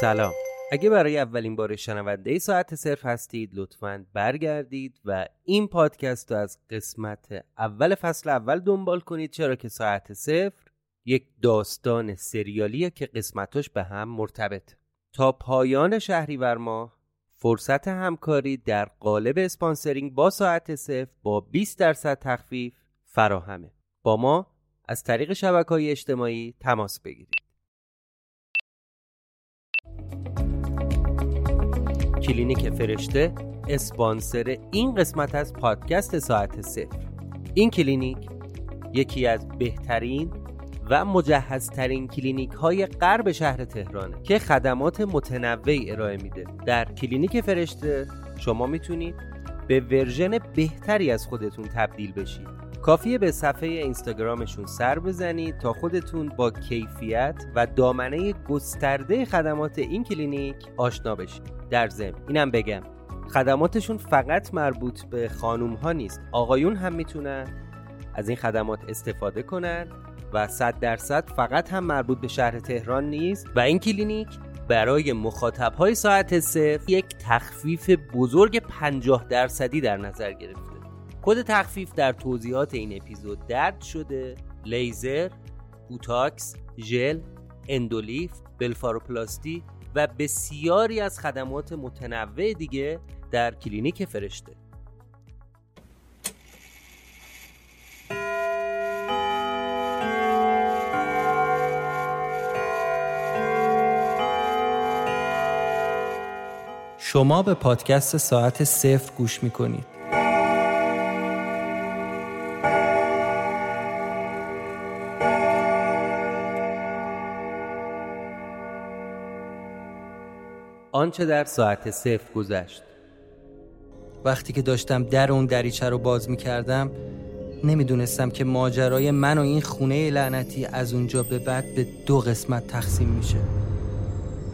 سلام. اگه برای اولین بار شنونده ساعت صرف هستید لطفا برگردید و این پادکست رو از قسمت اول فصل اول دنبال کنید. چرا که ساعت صفر یک داستان سریالیه که قسمتاش به هم مرتبط. تا پایان شهریور ماه فرصت همکاری در قالب sponsoring با ساعت صفر با 20 درصد تخفیف فراهمه. با ما از طریق شبکه های اجتماعی تماس بگیرید. کلینیک فرشته اسپانسر این قسمت از پادکست ساعت صفر. این کلینیک یکی از بهترین و مجهزترین کلینیک های غرب شهر تهرانه که خدمات متنوعی ارائه میده. در کلینیک فرشته شما می‌تونید به version بهتری از خودتون تبدیل بشید. کافیه به صفحه اینستاگرامشون سر بزنید تا خودتون با کیفیت و دامنه گسترده خدمات این کلینیک آشنا بشید. در ضمن. اینم بگم. خدماتشون فقط مربوط به خانوم ها نیست. آقایون هم می‌تونن از این خدمات استفاده کنن و 100 درصد فقط هم مربوط به شهر تهران نیست و این کلینیک برای مخاطب های ساعت صفر یک تخفیف بزرگ 50 درصدی در نظر گرفته. کد تخفیف در توضیحات این اپیزود درج شده. لیزر، بوتاکس، ژل، endolift، بلفاروپلاستی و بسیاری از خدمات متنوع دیگه در کلینیک فرشته. شما به پادکست ساعت صفر گوش می‌کنید. آنچه در ساعت صفر گذشت. وقتی که داشتم در اون دریچه رو باز می کردم نمی‌دونستم که ماجرای من و این خونه لعنتی از اونجا به بعد به دو قسمت تقسیم میشه.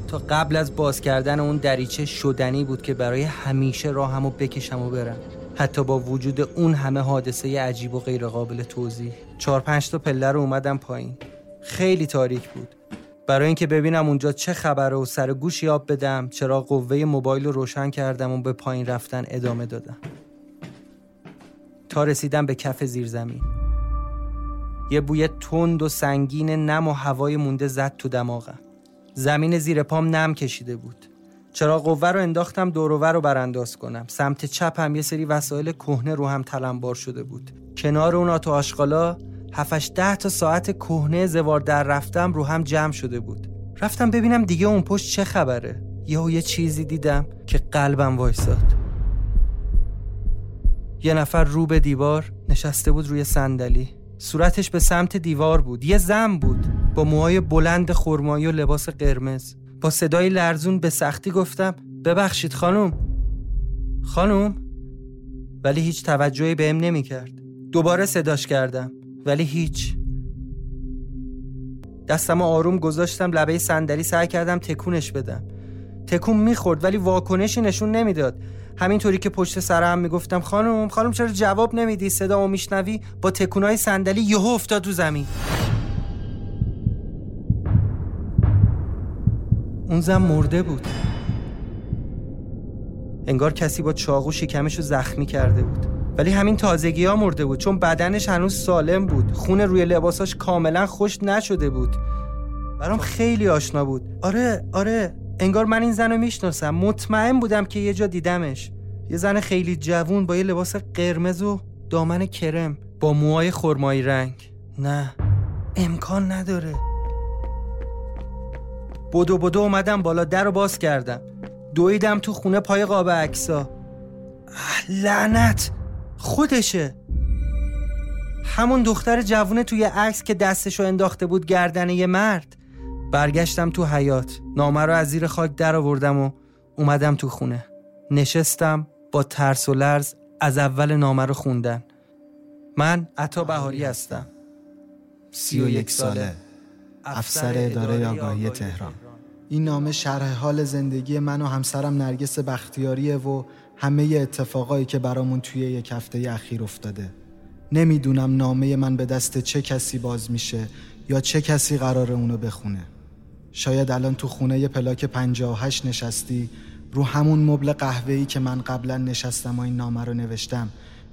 تا قبل از باز کردن اون دریچه شدنی بود که برای همیشه راهمو بکشم و برم. حتی با وجود اون همه حادثه عجیب و غیرقابل توضیح چهار پنج تا پله رو اومدم پایین. خیلی تاریک بود. برای اینکه ببینم اونجا چه خبره و سر گوش یاب بدم چرا قوه موبایل رو روشن کردم و به پایین رفتن ادامه دادم. تا رسیدم به کف زیرزمین یه بوی تند و سنگین نم و هوای مونده زد تو دماغم. زمین زیر پام نم کشیده بود. چرا قوه رو انداختم دورور رو برانداز کنم. سمت چپم یه سری وسایل کهنه رو هم تلمبار شده بود. کنار اون آتو آشغالا هفتش ده تا ساعت کهنه زوار در رفتم رو هم جمع شده بود. رفتم ببینم دیگه اون پشت چه خبره. یا یه چیزی دیدم که قلبم وایساد. یه نفر رو به دیوار نشسته بود روی صندلی. صورتش به سمت دیوار بود. یه زن بود با موهای بلند خرمایی و لباس قرمز. با صدای لرزون به سختی گفتم ببخشید خانم. خانم؟ ولی هیچ توجهی بهم نمی‌کرد. دوباره صداش کردم. ولی هیچ. دستم آروم گذاشتم لبه صندلی سعی کردم تکونش بدم. تکون می‌خورد ولی واکنشی نشون نمی‌داد. همینطوری که پشت سرم می‌گفتم خانم خانم چرا جواب نمیدی؟ صدامو میشنوی؟ با تکونای صندلی یهو افتاد تو زمین. اون زن مرده بود. انگار کسی با چاقو شکمش رو زخمی کرده بود. ولی همین تازگی ها مرده بود چون بدنش هنوز سالم بود. خون روی لباساش کاملا خوش نشده بود. برام خیلی آشنا بود. آره آره انگار من این زن رو می‌شناسم. مطمئن بودم که یه جا دیدمش. یه زن خیلی جوون با یه لباس قرمز و دامن کرم با موهای خرمایی رنگ. نه امکان نداره. بدو بدو اومدم بالا در رو باز کردم. دویدم تو خونه پای قاب عکسا لعنت! خودشه. همون دختر جوونه توی عکس که دستشو انداخته بود گردن یه مرد. برگشتم تو حیات نامه رو از زیر خاک در آوردم و اومدم تو خونه. نشستم با ترس و لرز از اول نامه رو خوندن. من عطا بهاری هستم. سی و یک ساله. افسر اداره آگاهی تهران. این نامه شرح حال زندگی من و همسرم نرگس بختیاریه و همه اتفاقایی که برامون توی یک هفته اخیر افتاده. نمی‌دونم نامه من به دست چه کسی باز میشه یا چه کسی قرار اونو بخونه. شاید الان تو خونه یه پلاک 58 نشستی رو همون مبل قهوه‌ای که من قبلا نشستم و این نامه رو نوشتم.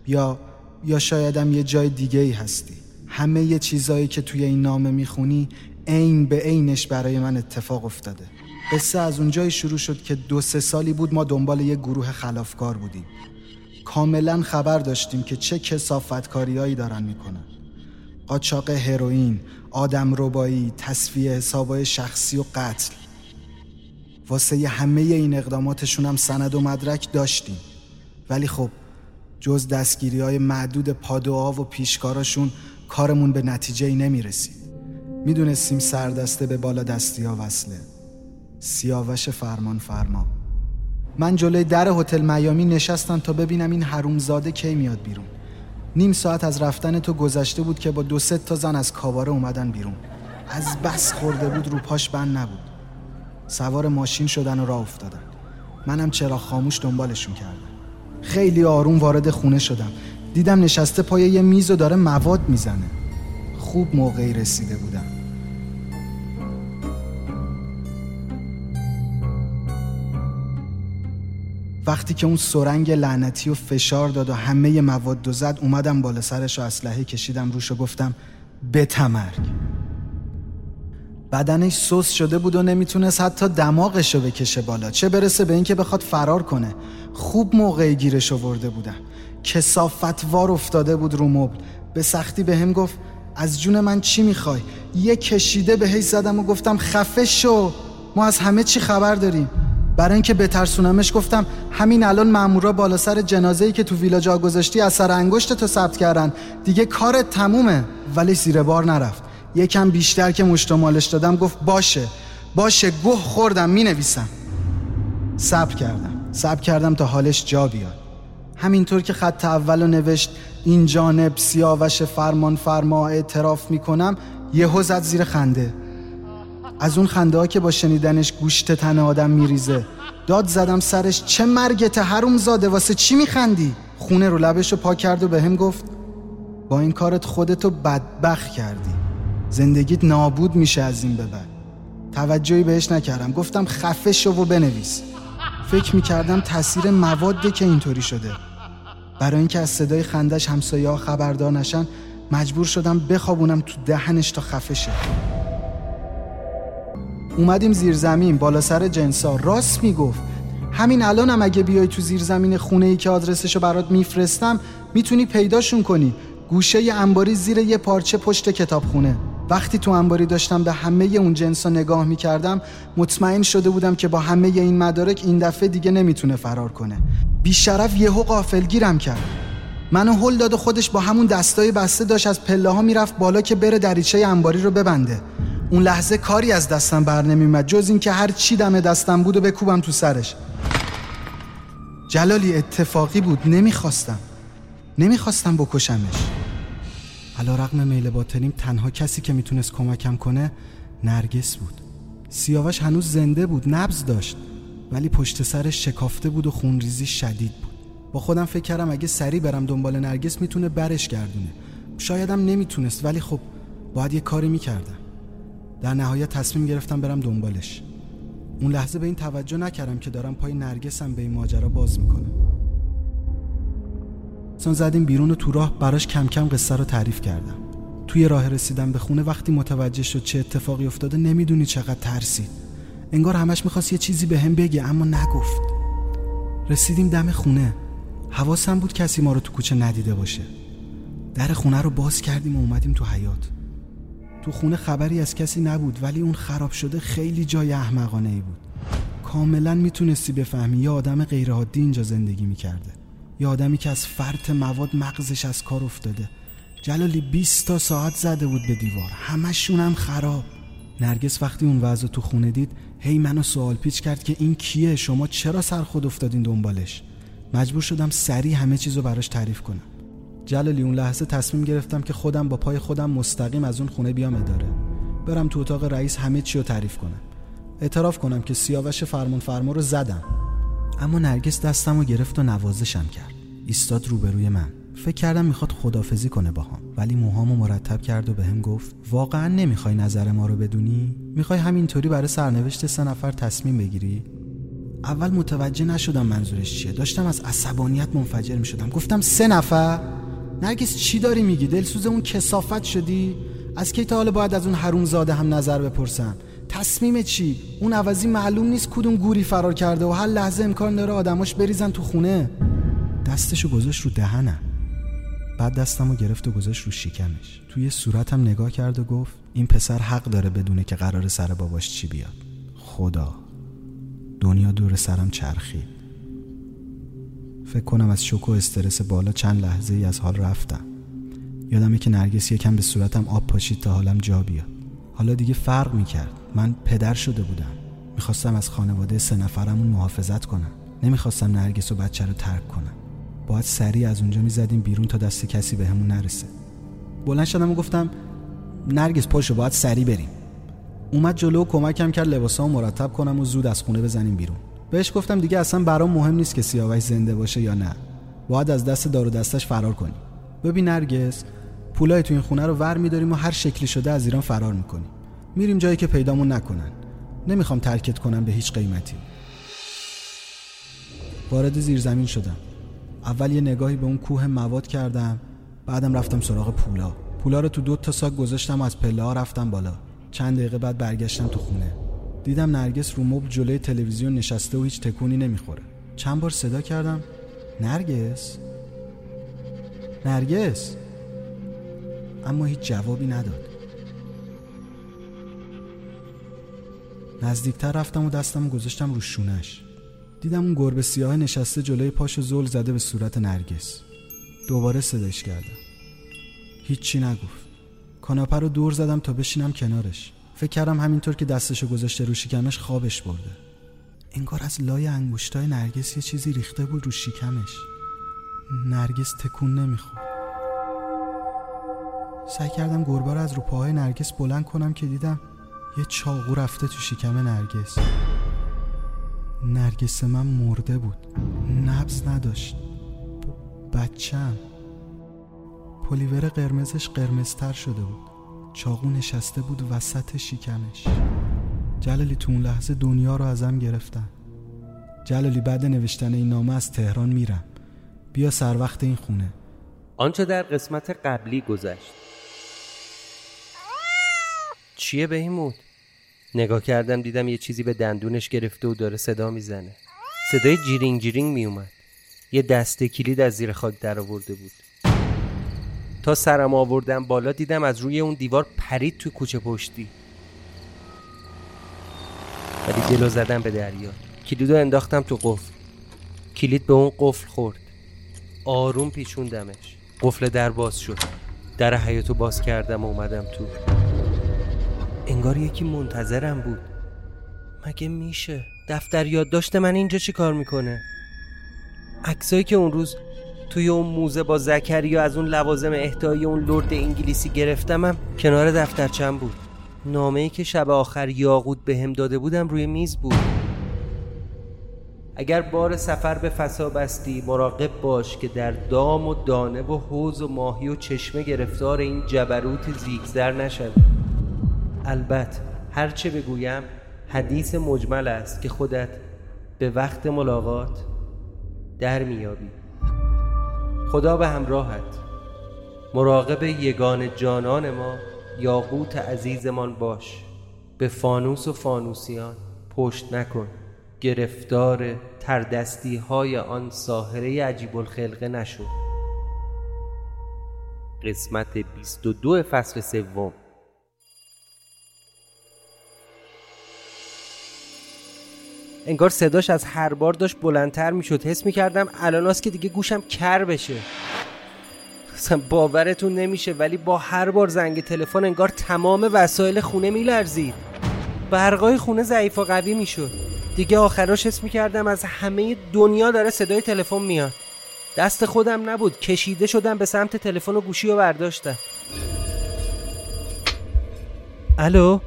یا یا شایدم یه جای دیگه ای هستی. همه یه چیزایی که توی این نامه می‌خونی عین به عینش برای من اتفاق افتاده. قصه از اونجایی شروع شد که دو سه سالی بود ما دنبال یه گروه خلافکار بودیم. کاملا خبر داشتیم که چه کسافتکاریایی دارن می‌کنن. قاچاق هروئین، آدم ربایی، تصفیه حسابای شخصی و قتل. واسه همه این اقداماتشون هم سند و مدرک داشتیم. ولی خب جز دستگیری های معدود پادوها و پیشکاراشون کارمون به نتیجه ای نمی رسید می‌دونستیم سردسته به بالا دستی ها وصله. سیاوش فرمان فرما. من جلوی در هتل میامی نشستم تا ببینم این حرومزاده کی میاد بیرون. نیم ساعت از رفتن تو گذشته بود که با دو سه تا زن از کاواره اومدن بیرون. از بس خورده بود رو پاش بند نبود. سوار ماشین شدن و راه افتادن. منم چرا خاموش دنبالشون کردم. خیلی آروم وارد خونه شدم. دیدم نشسته پای یه میز و داره مواد می‌زنه. خوب موقعی رسیده بودم. وقتی که اون سرنگ لعنتی و فشار داد و همه مواد و زد اومدم بالا سرش و اسلحه کشیدم روش و گفتم به تمرگ. بدنش سوس شده بود و نمی‌تونست حتی دماغش رو بکشه بالا. چه برسه به اینکه بخواد فرار کنه. خوب موقعی گیرش ورده بودم. کسافتوار افتاده بود رو مبل. به سختی به هم گفت از جون من چی می‌خوای؟ یه کشیده به هی زدم و گفتم خفه شو. ما از همه چی خبر داریم. برای اینکه بترسونمش گفتم همین الان مامورا بالا سر جنازه ای که تو ویلا جا گذاشتی اثر انگشت تو ثبت کردن. دیگه کارت تمومه. ولی زیر بار نرفت. یکم بیشتر که مشتمالش دادم گفت باشه. باشه گوه خوردم می نویسم صبر کردم. صبر کردم تا حالش جا بیاد. همینطور که خط اول نوشت این جانب سیاوش فرمان فرما اعتراف می‌کنم یهو زد زیر خنده. از اون خنده ها که با شنیدنش گوشت تن آدم میریزه. داد زدم سرش چه مرگته حروم زاده واسه چی میخندی؟ خونه رو لبش رو پا کرد و به هم گفت با این کارت خودتو بدبخ کردی. زندگیت نابود میشه از این به بعد. توجهی بهش نکردم. گفتم خفه شو و بنویس. فکر می‌کردم تاثیر مواده که اینطوری شده. برای اینکه از صدای خندش همسایه ها خبردار نشن مجبور شدم بخوابونم تو دهنش تا خفه شه. اومدیم زیر زمین بالا سر جنسا. راست می‌گفت. همین الانم اگه بیای تو زیر زمین خونه ای که آدرسشو برات میفرستم می‌تونی پیداشون کنی. گوشه ی انباری زیر یه پارچه پشت کتابخونه. وقتی تو انباری داشتم به همه اون جنسا نگاه می‌کردم مطمئن شده بودم که با همه این مدارک این دفعه دیگه نمی‌تونه فرار کنه. بیشرف یهو قافلگیرم کرد. منو هل داد خودش با همون دستای بسته داشت از پله ها می‌رفت بالا که بره دریچه انباری رو ببنده. اون لحظه کاری از دستم بر نمیومد جز اینکه هر چی دم دستم بود و بکوبم تو سرش. جلالی اتفاقی بود نمی‌خواستم. نمی‌خواستم بکشمش. علا رقم میل باطنیم تنها کسی که می‌تونست کمکم کنه نرگس بود. سیاوش هنوز زنده بود نبز داشت ولی پشت سرش شکافته بود و خونریزی شدید بود. با خودم فکر کردم اگه سری برم دنبال نرگس می‌تونه برش گردونه. شایدم نمی‌تونست ولی خب باید یه کاری می‌کردم. در نهایت تصمیم گرفتم برم دنبالش. اون لحظه به این توجه نکردم که دارم پای نرگسم به این ماجرا باز می‌کنم. سون زدیم بیرون و تو راه براش کم کم قصه رو تعریف کردم. توی راه رسیدم به خونه وقتی متوجه شد چه اتفاقی افتاده نمی‌دونی چقدر ترسید. انگار همش می‌خواست یه چیزی به هم بگه اما نگفت. رسیدیم دم خونه. حواسم بود کسی ما رو تو کوچه ندیده باشه. در خونه رو باز کردیم و اومدیم تو حیات تو خونه خبری از کسی نبود ولی اون خراب شده خیلی جای احمقانه ای بود. کاملا می‌تونستی بفهمی یه آدم غیرعادی اینجا زندگی می‌کرده. یه آدمی که از فرط مواد مغزش از کار افتاده. جلالی 20 تا ساعت زده بود به دیوار. همشون هم خراب. نرگس وقتی اون وضع تو خونه دید هی منو سوال پیچ کرد که این کیه؟ شما چرا سر خود افتادین دنبالش؟ مجبور شدم سریع همه چیزو براش تعریف کنم. جلالی اون لحظه تصمیم گرفتم که خودم با پای خودم مستقیم از اون خونه بیام اداره. برم تو اتاق رئیس همه چی رو تعریف کنم. اعتراف کنم که سیاوش فرمون فرما رو زدم. اما نرگس دستم رو گرفت و نوازشم کرد. ایستاد روبروی من. فکر کردم می‌خواد خدافزی کنه باهام. ولی موهامو مرتب کرد و بهم به گفت واقعا نمی‌خوای نظر ما رو بدونی؟ می‌خوای همینطوری برای سرنوشت سه نفر تصمیم بگیری؟ اول متوجه نشدم منظورش چیه. داشتم از عصبانیت منفجر می‌شدم. گفتم سه نفر؟ نرگس چی داری میگی؟ دلسوز اون کسافت شدی؟ از کی تا حالا باید از اون حروم زاده هم نظر بپرسم تصمیم چی؟ اون عوضی معلوم نیست کدوم گوری فرار کرده و هر لحظه امکان داره آدماش بریزن تو خونه. دستشو گذاشت رو دهنم. بعد دستمو گرفت و گذاشت رو شکمش. توی صورتم نگاه کرد و گفت این پسر حق داره بدونه که قرار سر باباش چی بیاد. خدا. دنیا دور سرم چرخید. فکر کنم از شوک و استرس بالا چند لحظه ای از حال رفتم. یادمه که نرگس یکم به صورتم آب پاشید تا حالم جا بیاد. حالا دیگه فرق می‌کرد. من پدر شده بودم. می‌خواستم از خانواده سه نفرمون محافظت کنم. نمی‌خواستم نرگس و بچه رو ترک کنم. باید سریع از اونجا می‌زدیم بیرون تا دست کسی به همون نرسه. بلند شدم و گفتم نرگس پاشو باید سریع بریم. اومد جلو و کمکم کرد لباسامو مرتب کنم و زود از خونه بزنیم بیرون. بهش گفتم دیگه اصلا برام مهم نیست که سیاوش زنده باشه یا نه. باید از دست دار و دستش فرار کنیم ببین نرگس پولای تو این خونه رو ور میداریم و هر شکلی شده از ایران فرار می‌کنیم. میریم جایی که پیدامون نکنن. نمی‌خوام ترکت کنم به هیچ قیمتی. وارد زیرزمین شدم. اول یه نگاهی به اون کوه مواد کردم بعدم رفتم سراغ پولا. پولا رو تو دو تا ساک گذاشتم و از پله ها رفتم بالا. چند دقیقه بعد برگشتم تو خونه. دیدم نرگس رو مبل جلوی تلویزیون نشسته و هیچ تکونی نمی‌خوره. چند بار صدا کردم. نرگس؟ نرگس؟ اما هیچ جوابی نداد. نزدیکتر رفتم و دستم گذاشتم رو شونش. دیدم اون گربه سیاه نشسته جلوی پاش زل زده به صورت نرگس. دوباره صداش کردم. هیچی نگفت. کاناپه رو دور زدم تا بشینم کنارش. فکر کردم همینطور که دستشو گذاشته رو شکمش خوابش برده. انگار از لای انگشتای نرگس یه چیزی ریخته بود رو شکمش. نرگس تکون نمی‌خورد. سعی کردم گربه رو از رو پاهای نرگس بلند کنم که دیدم یه چاقو رفته تو شکم نرگس. نرگس من مرده بود. نبز نداشت. بچم. پلیور قرمزش قرمزتر شده بود. چاقو نشسته بود وسط شکمش جلالی تو اون لحظه دنیا رو ازم گرفتن. جلالی بعد نوشتن این نامه از تهران میرم. بیا سر وقت این خونه. آنچه در قسمت قبلی گذشت. چیه بهیموت؟ نگاه کردم دیدم یه چیزی به دندونش گرفته و داره صدا می‌زنه. صدای جیرینگ جیرینگ میومد. یه دسته کلید از زیر خاک در آورده بود. تا سرم آوردم بالا دیدم از روی اون دیوار پرید تو کوچه پشتی. ولی دلو زدم به دریا. کلیدو انداختم تو قفل. کلید به اون قفل خورد. آروم پیچوندمش. قفل در باز شد. در حیاتو باز کردم و اومدم تو. انگار یکی منتظرم بود. مگه میشه؟ دفتر یادداشت من اینجا چی کار می‌کنه؟ عکسایی که اون روز توی اون موزه با زکریا از اون لوازم اهدایی اون لرد انگلیسی گرفتمم کنار دفترچم بود. نامه ای که شب آخر یاقود به هم داده بودم روی میز بود. اگر بار سفر به فسا بستی مراقب باش که در دام و دانه و حوز و ماهی و چشمه گرفتار این جبروت زیگزر نشد البته هرچه بگویم حدیث مجمل است که خودت به وقت ملاقات در میابی خدا به همراهت. مراقب یگان جانان ما یاقوت عزیزمان باش. به فانوس و فانوسیان پشت نکن. گرفتار تردستی های آن ساهره عجیب الخلقه نشو. قسمت 22 فصل سوم. انگار صداش از هر بار داشت بلندتر می‌شد. حس می‌کردم الان که دیگه گوشم کر بشه. باورتون نمیشه ولی با هر بار زنگ تلفن انگار تمام وسایل خونه میلرزید. برقای خونه ضعیف و قوی می‌شد. دیگه آخراش حس می‌کردم از همه دنیا داره صدای تلفن میاد. دست خودم نبود کشیده شدم به سمت تلفن و گوشی رو برداشتم. الو؟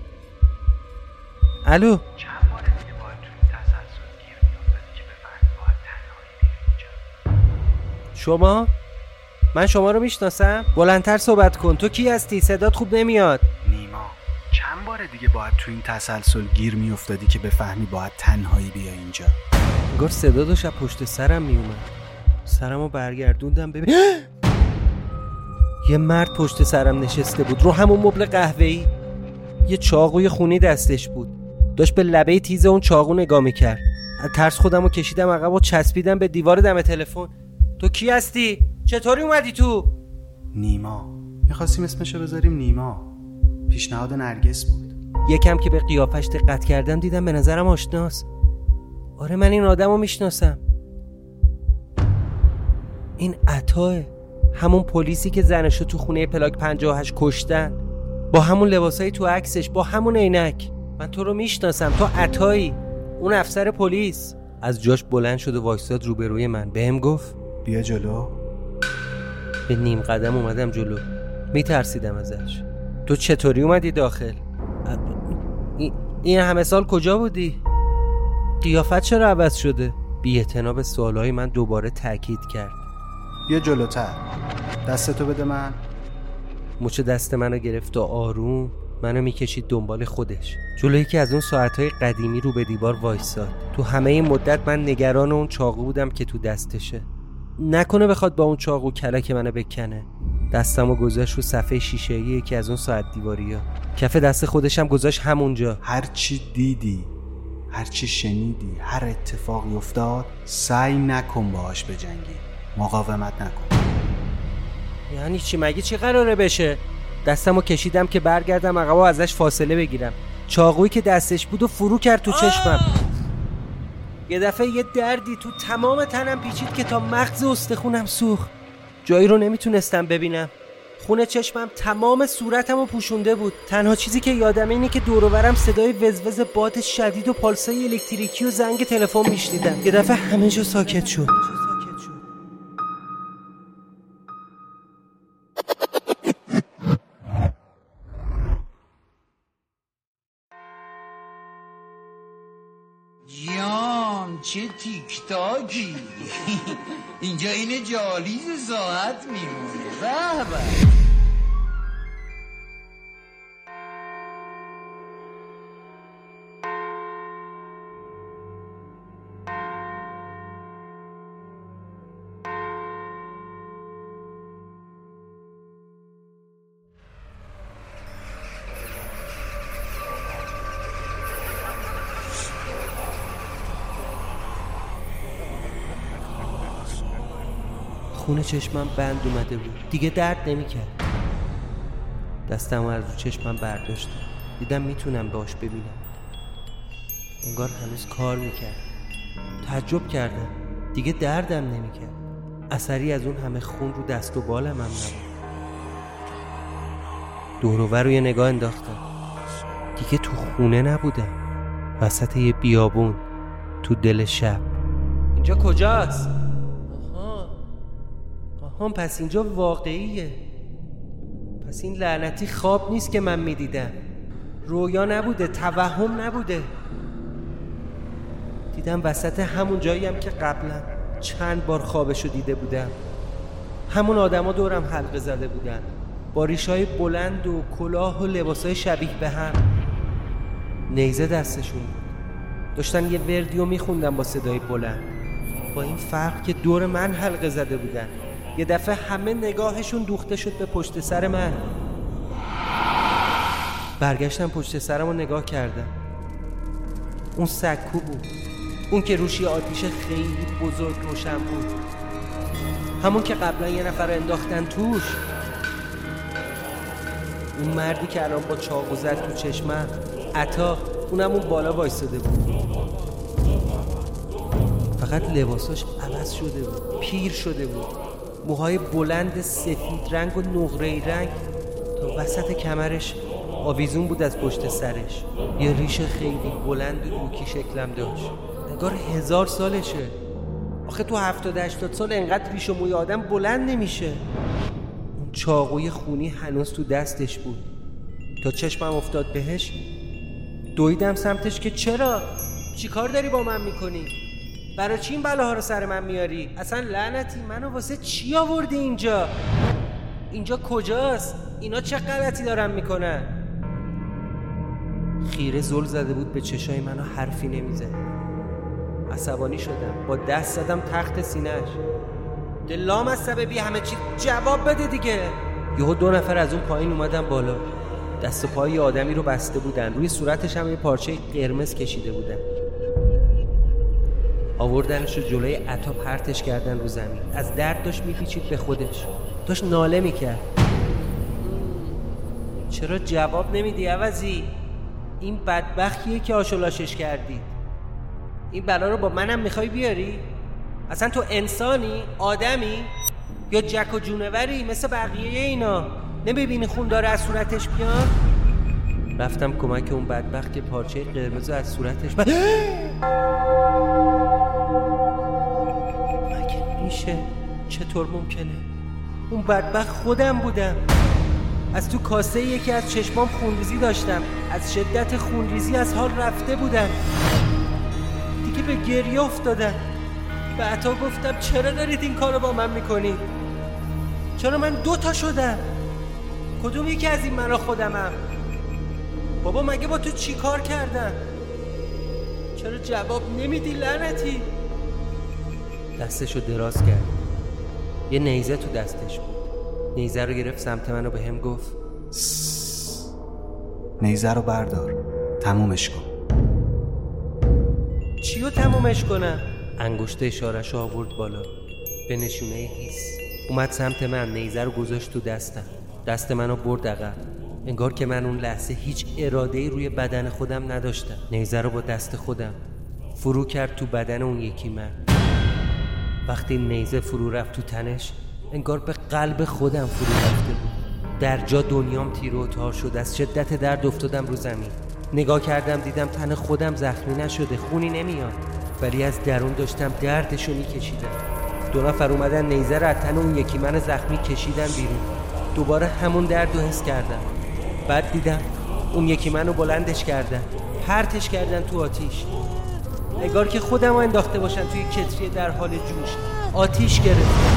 الو؟ شما؟ من شما رو می‌شناسم؟ بلندتر صحبت کن. تو کی هستی؟ صدات خوب نمیاد. نیما چند بار دیگه باید تو این تسلسل گیر میافتادی که بفهمی باید تنهایی بیا اینجا. انگار صدا داشت پشت سرم میومد سرمو برگردوندم. ببین یه مرد پشت سرم نشسته بود. رو همون مبل قهوه‌ای. یه چاقوی خونی دستش بود. داشت به لبه تیز اون چاقو نگاه می‌کرد. از ترس خودم رو کشیدم عقب و چسبیدم به دیوار دم تلفن. تو کی هستی؟ چطوری اومدی تو؟ نیما. می‌خواستیم اسمشو بذاریم نیما. پیشنهاد نرگس بود. یکم که به قیافش دقت کردم دیدم به نظرم آشناس. آره من این آدم رو می‌شناسم. این عطاه همون پلیسی که زنشو تو خونه پلاک 58 کشتن. با همون لباسایی تو عکسش با همون عینک. من تو رو می‌شناسم. تو عطایی. اون افسر پلیس. از جاش بلند شد و وایستاد روبروی من. بهم گفت بیا جلو. به نیم قدم اومدم جلو. میترسیدم ازش. تو چطوری اومدی داخل؟ این همه سال کجا بودی؟ قیافت چرا عوض شده؟ بی به سوالهای من دوباره تاکید کرد. بیا جلوتر. دستتو بده من. مچ دست منو گرفت و آروم منو می‌کشید دنبال خودش. جلوی که از اون ساعتهای قدیمی رو به دیوار وایساد. تو همه این مدت من نگران اون چاقو بودم که تو دستشه. نکنه بخواد با اون چاقو کلک منو بکنه. دستمو گذاشت رو صفحه شیشه یکی از اون ساعت دیواری ها کف دست خودشم گذاشت همونجا. هرچی دیدی هرچی شنیدی هر اتفاقی افتاد سعی نکن باهاش بجنگی. مقاومت نکن. یعنی چی؟ مگه چی قراره بشه؟ دستمو کشیدم که برگردم عقب ازش فاصله بگیرم. چاقویی که دستش بود و فرو کرد تو چشمم. یه دفعه یه دردی تو تمام تنم پیچید که تا مغز استخونم سوخت. جایی رو نمی‌تونستم ببینم. خونه چشمم تمام صورتم رو پوشونده بود. تنها چیزی که یادمه اینه که دوروبرم صدای وزوز باد شدید و پالسای الکتریکی و زنگ تلفن میشنیدم. یه دفعه همه جا ساکت شد. چه تیک تاکی اینجا این جالیز ساعت میمونه. به. به خونه چشمم بند اومده بود. دیگه درد نمی‌کرد. دستم از رو چشمم برداشتم. دیدم می‌تونم باش ببینم. انگار هنوز کار می‌کرد. تعجب کردم. دیگه دردم نمی‌کرد. اثری از اون همه خون رو دست و بالم هم نبود. دوروبر رو یه نگاه انداختم. دیگه تو خونه نبودم. وسط یه بیابون. تو دل شب. اینجا کجاست؟ آهان پس اینجا واقعیه. پس این لعنتی خواب نیست که من می‌دیدم. رویا نبوده توهم نبوده. دیدم وسط همون جایی هم که قبلا چند بار خوابشو دیده بودم. همون آدما دورم حلقه زده بودن. با ریشای بلند و کلاه و لباسای شبیه به هم. نیزه دستشون بود. داشتن یه وردیو میخوندن با صدای بلند. با این فرق که دور من حلقه زده بودن. یه دفعه همه نگاهشون دوخته شد به پشت سر من. برگشتم پشت سرم رو نگاه کردم. اون سکو بود. اون که روشی آتیش خیلی بزرگ روشن بود. همون که قبلا یه نفر انداختن توش. اون مردی که الان با چاقو زد تو چشمم عطا اونم اون بالا وایستاده بود. فقط لباساش عوض شده بود. پیر شده بود. موهای بلند سفید رنگ و نقره رنگ تا وسط کمرش آویزون بود از پشت سرش. یه ریش خیلی بلند و دوکی شکلم داشت. نگار هزار سالشه. آخه تو هفتاد هشتاد سال انقدر ریش و موی آدم بلند نمیشه. اون چاقوی خونی هنوز تو دستش بود. تا چشمم افتاد بهش دویدم سمتش که چرا؟ چی کار داری با من می‌کنی؟ برای چی این بلاها رو سر من میاری؟ اصلا لعنتی منو واسه چی آوردی اینجا؟ اینجا کجاست؟ اینا چه غلطی دارن می‌کنن؟ خیره زل زده بود به چشای منو حرفی نمی‌زد عصبانی شدم با دست زدم تخت سینهش دلام از سببی همه چی جواب بده دیگه یهو دو نفر از اون پایین اومدن بالا دست و پای آدمی رو بسته بودن روی صورتش هم یه پارچه قرمز کشیده بودن آوردنش رو جلوی عطا پرتش کردن رو زمین از درد داشت میپیچید به خودش داشت ناله می‌کرد چرا جواب نمیدی عوضی این بدبختیه که آشولاشش کردی این بلا رو با منم می‌خوای بیاری اصلا تو انسانی آدمی یا جک و جونوری مثل بقیه اینا نمی‌بینی خون داره از صورتش بیان رفتم کمک اون بدبخت که پارچه قرمز از صورتش. میشه. چطور ممکنه؟ اون بدبخت خودم بودم. از تو کاسه یکی از چشمام خونریزی داشتم. از شدت خونریزی از حال رفته بودم. دیگه به گریه افتادم. به گفتم چرا دارید این کارو با من می‌کنید؟ چرا من دوتا شدم؟ کدوم یکی از این مرا خودمم؟ بابا مگه با تو چی کار کردم؟ چرا جواب نمیدی لعنتی؟ دستشو دراز کرد. یه نیزه تو دستش بود. نیزه رو گرفت سمت منو به هم گفت نیزه رو بردار. تمومش کن. چیو تمومش کنم؟ انگشت اشارش آورد بالا. به نشونه هیس. اومد سمت من. نیزه رو گذاشت تو دستم. دست منو برد عقب. انگار که من اون لحظه هیچ اراده ای روی بدن خودم نداشتم. نیزه رو با دست خودم فرو کرد تو بدن اون یکی من. وقتی نیزه فرو رفت تو تنش انگار به قلب خودم فرو رفته بود. در جا دنیام تیر و تار شد از شدت درد افتادم رو زمین. نگاه کردم دیدم تن خودم زخمی نشده خونی نمیاد. ولی از درون داشتم دردشو میکشیدم. دو نفر اومدن نیزه رو تن اون یکی من زخمی کشیدن بیرون. دوباره همون درد رو حس کردم. بعد دیدم اون یکی منو بلندش کردن. پرتش کردن تو آتیش. انگار که خودم انداخته باشن توی کتری در حال جوش. آتیش گرفت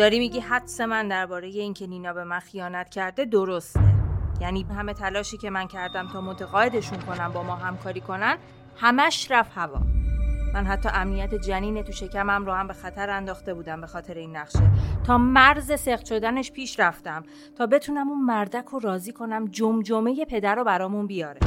داری میگی حدس من درباره اینکه نینا به من خیانت کرده درسته. یعنی همه تلاشی که من کردم تا متقاعدشون کنم با ما همکاری کنن همش رفت هوا. من حتی امنیت جنین تو شکمم رو هم به خطر انداخته بودم به خاطر این نقشه. تا مرز سخت شدنش پیش رفتم. تا بتونم اون مردک رو راضی کنم جمجمه پدر رو برامون بیاره.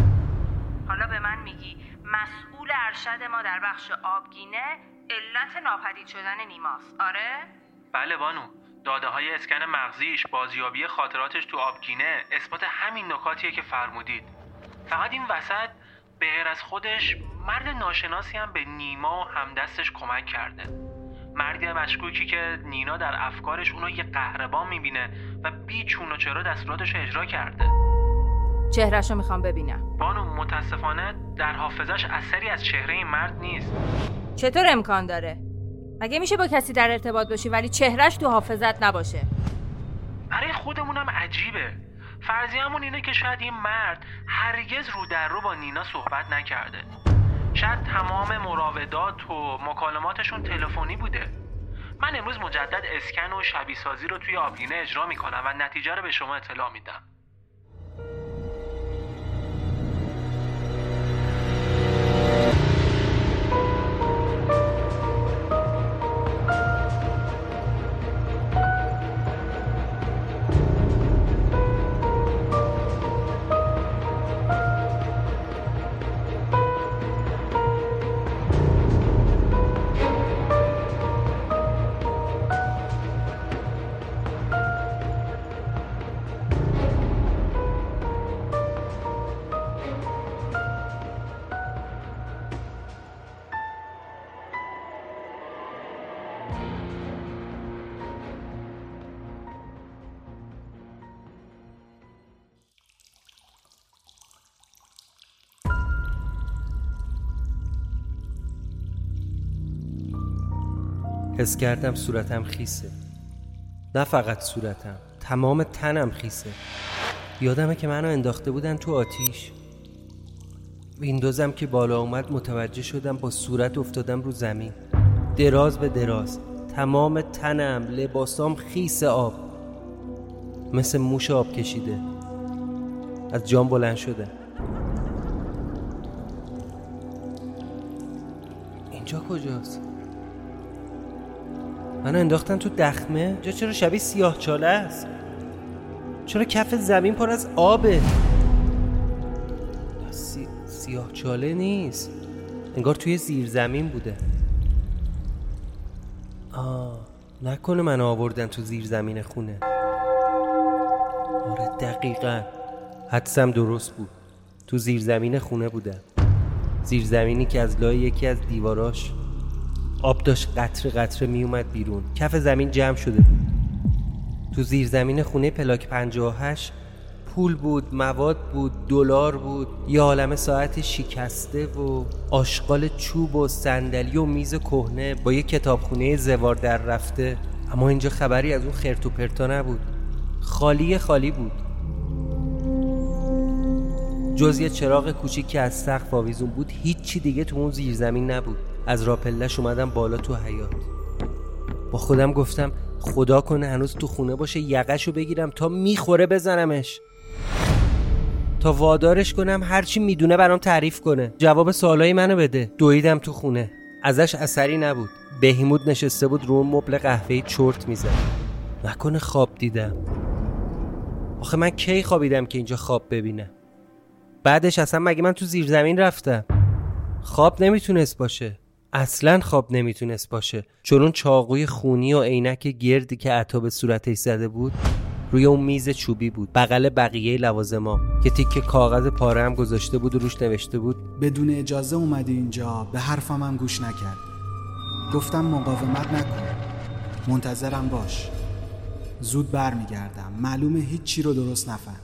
حالا به من میگی مسئول ارشد ما در بخش آبگینه علت ناپدید شدن نیماست. آره؟ بله بانو. داده های اسکن مغزیش بازیابی خاطراتش تو آبگینه اثبات همین نکاتیه که فرمودید. فقط این وسط به غیر از خودش مرد ناشناسی هم به نیما و همدستش کمک کرده. مردی مشکوکی که نینا در افکارش اونو یه قهربان می‌بینه و بی چون و چرا دستوراتش اجرا کرده. چهرش رو می‌خوام ببینم. بانو متاسفانه در حافظش اثری از چهره این مرد نیست. چطور امکان داره؟ مگه میشه با کسی در ارتباط باشی ولی چهرش تو حافظت نباشه؟ برای خودمونم عجیبه. فرضیه‌مون اینه که شاید این مرد هرگز رو در رو با نینا صحبت نکرده. شاید تمام مراودات و مکالماتشون تلفنی بوده. من امروز مجدد اسکن و شبیه سازی رو توی آبگینه اجرا می‌کنم و نتیجه رو به شما اطلاع میدم. حس کردم صورتم خیسه. نه فقط صورتم تمام تنم خیسه. یادمه که منو انداخته بودن تو آتیش. ویندوزم که بالا اومد متوجه شدم با صورت افتادم رو زمین. دراز به دراز تمام تنم لباسام خیس آب. مثل موش آب کشیده. از جام بلند شده. اینجا کجاست؟ منو انداختن تو دخمه؟ جا چرا شبیه سیاه چاله است؟ چرا کف زمین پر از آبه؟ سی... سیاه چاله نیست. انگار توی زیر زمین بوده. آه نکنه منو آوردن تو زیر زمین خونه. آره دقیقا. حدسم درست بود. تو زیر زمین خونه بودم زیر زمینی که از لای یکی از دیواراش. آب داشت قطره قطره می اومد بیرون. کف زمین جمع شده بود. تو زیر زمین خونه پلاک 58 پول بود مواد بود دلار بود. یه عالم ساعت شکسته و آشغال چوب و صندلی و میز کهنه با یه کتابخونه زوار در رفته. اما اینجا خبری از اون خرت و پرتا نبود. خالی خالی بود. جز یه چراغ کوچیک که از سقف آویزون بود. هیچی دیگه تو اون زیرزمین نبود. از راپلش اومدم بالا تو حیات با خودم گفتم خدا کنه هنوز تو خونه باشه یقشو بگیرم تا می‌خوره بزنمش. تا وادارش کنم هرچی می‌دونه برام تعریف کنه. جواب سوالای منو بده. دویدم تو خونه. ازش اثری نبود. بهیمود نشسته بود رو مبل قهوه‌ای چرت می‌زد. نکنه خواب دیدم. آخه من کی خوابیدم که اینجا خواب ببینم بعدش اصلا مگه من تو زیر زمین رفتم؟ خواب نمی‌تونست باشه. اصلا خواب نمی‌تونست باشه. چون اون چاقوی خونی و عینک گردی که عطا به صورتش زده بود روی اون میز چوبی بود. بغل بقیه لوازما که تیکه کاغذ پاره هم گذاشته بود و روش نوشته بود. بدون اجازه اومدی اینجا. به حرفم هم گوش نکرد. گفتم مقاومت نکن. منتظرم باش. زود برمیگردم. معلومه هیچی رو درست نفهمیدی.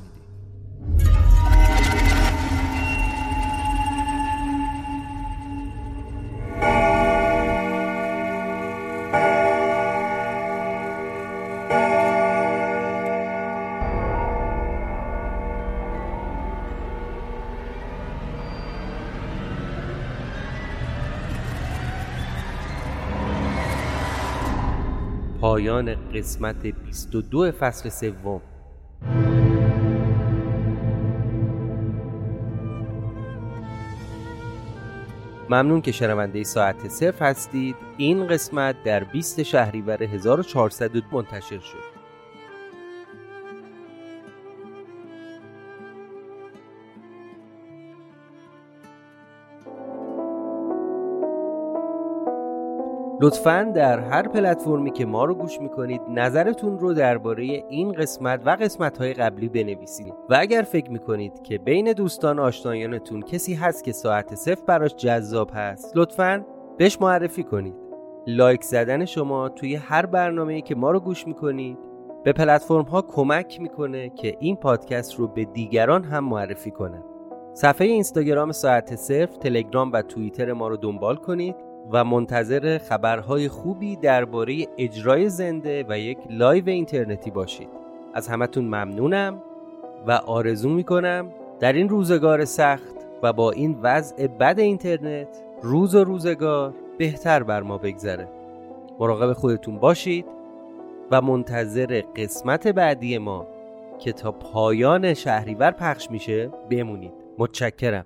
پایان قسمت 22 فصل سوم. ممنون که شنونده ساعت صفر هستید. این قسمت در 20 شهریور 1400 منتشر شد. لطفا در هر پلتفرمی که ما رو گوش می‌کنید نظرتون رو درباره این قسمت و قسمت های قبلی بنویسید. و اگر فکر می‌کنید که بین دوستان آشنایانتون کسی هست که ساعت صفر براش جذاب هست لطفا بهش معرفی کنید. لایک زدن شما توی هر برنامه که ما رو گوش می‌کنید به پلتفرم ها کمک می‌کنه که این پادکست رو به دیگران هم معرفی کنن. صفحه اینستاگرام ساعت صفر تلگرام و توییتر ما رو دنبال کنید. و منتظر خبرهای خوبی درباره اجرای زنده و یک live اینترنتی باشید. از همتون ممنونم و آرزو می‌کنم در این روزگار سخت و با این وضع بد اینترنت روز و روزگار بهتر بر ما بگذره. مراقب خودتون باشید و منتظر قسمت بعدی ما که تا پایان شهریور پخش میشه بمونید. متشکرم.